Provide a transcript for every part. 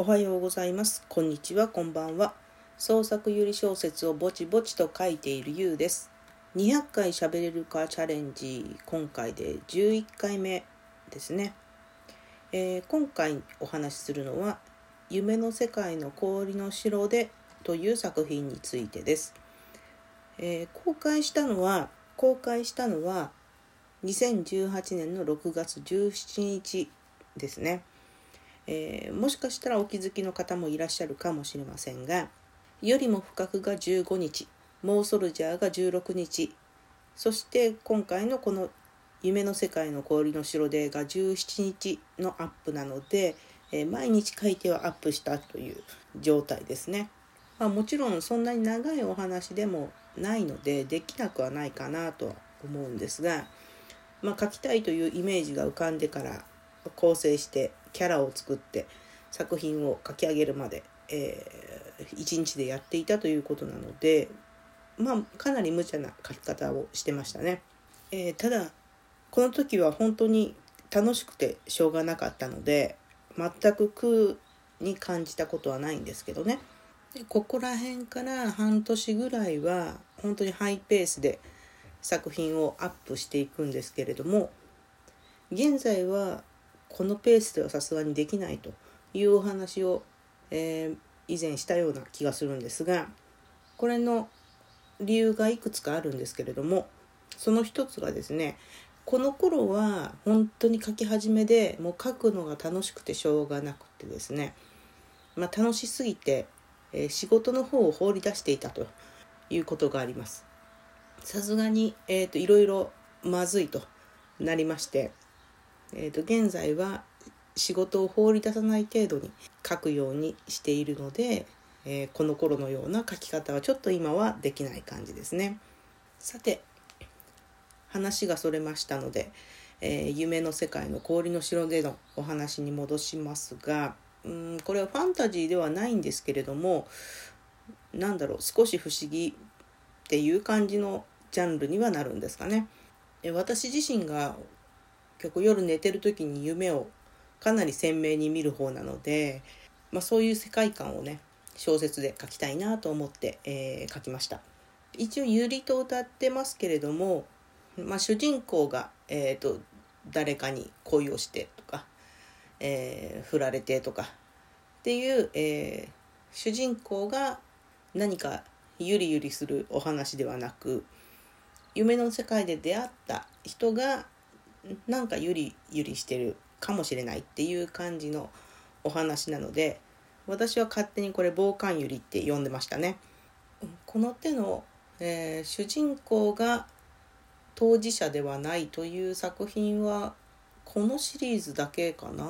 おはようございます。こんにちは。こんばんは。創作ゆり小説をぼちぼちと書いているゆうです。200回喋れるかチャレンジ今回で11回目ですね、えー、今回お話しするのは夢の世界の氷の城でという作品についてです、えー、公開したのは公開したのは2018年の6月17日ですね。えー、もしかしたらお気づきの方もいらっしゃるかもしれませんがよりも深くが15日モーソルジャーが16日そして今回のこの夢の世界の氷の城でが17日のアップなので、えー、毎日書いてはアップしたという状態ですね。まあ、もちろんそんなに長いお話でもないのでできなくはないかなとは思うんですが、まあ、書きたいというイメージが浮かんでから構成してキャラを作って作品を書き上げるまで、えー、1日でやっていたということなのでまあかなり無茶な書き方をしてましたね。えー、ただこの時は本当に楽しくてしょうがなかったので全く苦に感じたことはないんですけどねでここら辺から半年ぐらいは本当にハイペースで作品をアップしていくんですけれども現在はこのペースではさすがにできないというお話を、えー、以前したような気がするんですがこれの理由がいくつかあるんですけれどもその一つがですねこの頃は本当に書き始めでもう書くのが楽しくてしょうがなくてですね、まあ、楽しすぎて、えー、仕事の方を放り出していたということがあります。さすがに、えーと、といろいろまずいとなりましてえー、と現在は仕事を放り出さない程度に書くようにしているので、えー、この頃のような書き方はちょっと今はできない感じですね。さて話がそれましたので、えー、夢の世界の氷の城でのお話に戻しますがうんこれはファンタジーではないんですけれども何だろう少し不思議っていう感じのジャンルにはなるんですかね。私自身が結構夜寝てる時に夢をかなり鮮明に見る方なので、まあ、そういう世界観をね小説で書きたいなと思って、えー、書きました。一応ゆりと歌ってますけれども、まあ、主人公が、えーと、誰かに恋をしてとか、えー、振られてとかっていう、えー、主人公が何かゆりゆりするお話ではなく夢の世界で出会った人がなんかゆりゆりしてるかもしれないっていう感じのお話なので私は勝手にこれ防寒ゆりって呼んでましたね。この手の、えー、主人公が当事者ではないという作品はこのシリーズだけかな。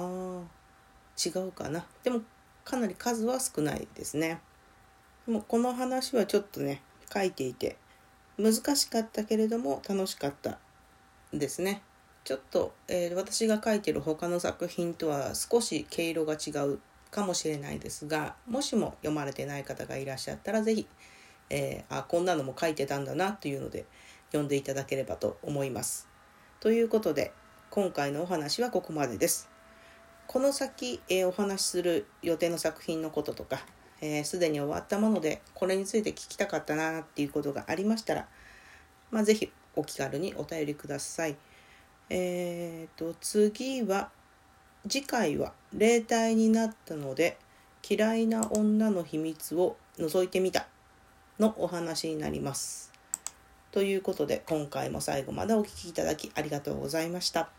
違うかな。でもかなり数は少ないですね。でもこの話はちょっとね書いていて難しかったけれども楽しかったですね。ちょっと、えー、私が書いてる他の作品とは少し毛色が違うかもしれないですがもしも読まれてない方がいらっしゃったら是非、えー、あこんなのも書いてたんだなというので読んでいただければと思います。ということで今回のお話はここまでです。この先、えー、お話しする予定の作品のこととかすで、ー、に終わったものでこれについて聞きたかったなっていうことがありましたら、まあ、是非お気軽にお便りください。えーと、次は次回は霊体になったので嫌いな女の秘密を覗いてみたのお話になります。ということで今回も最後までお聴きいただきありがとうございました。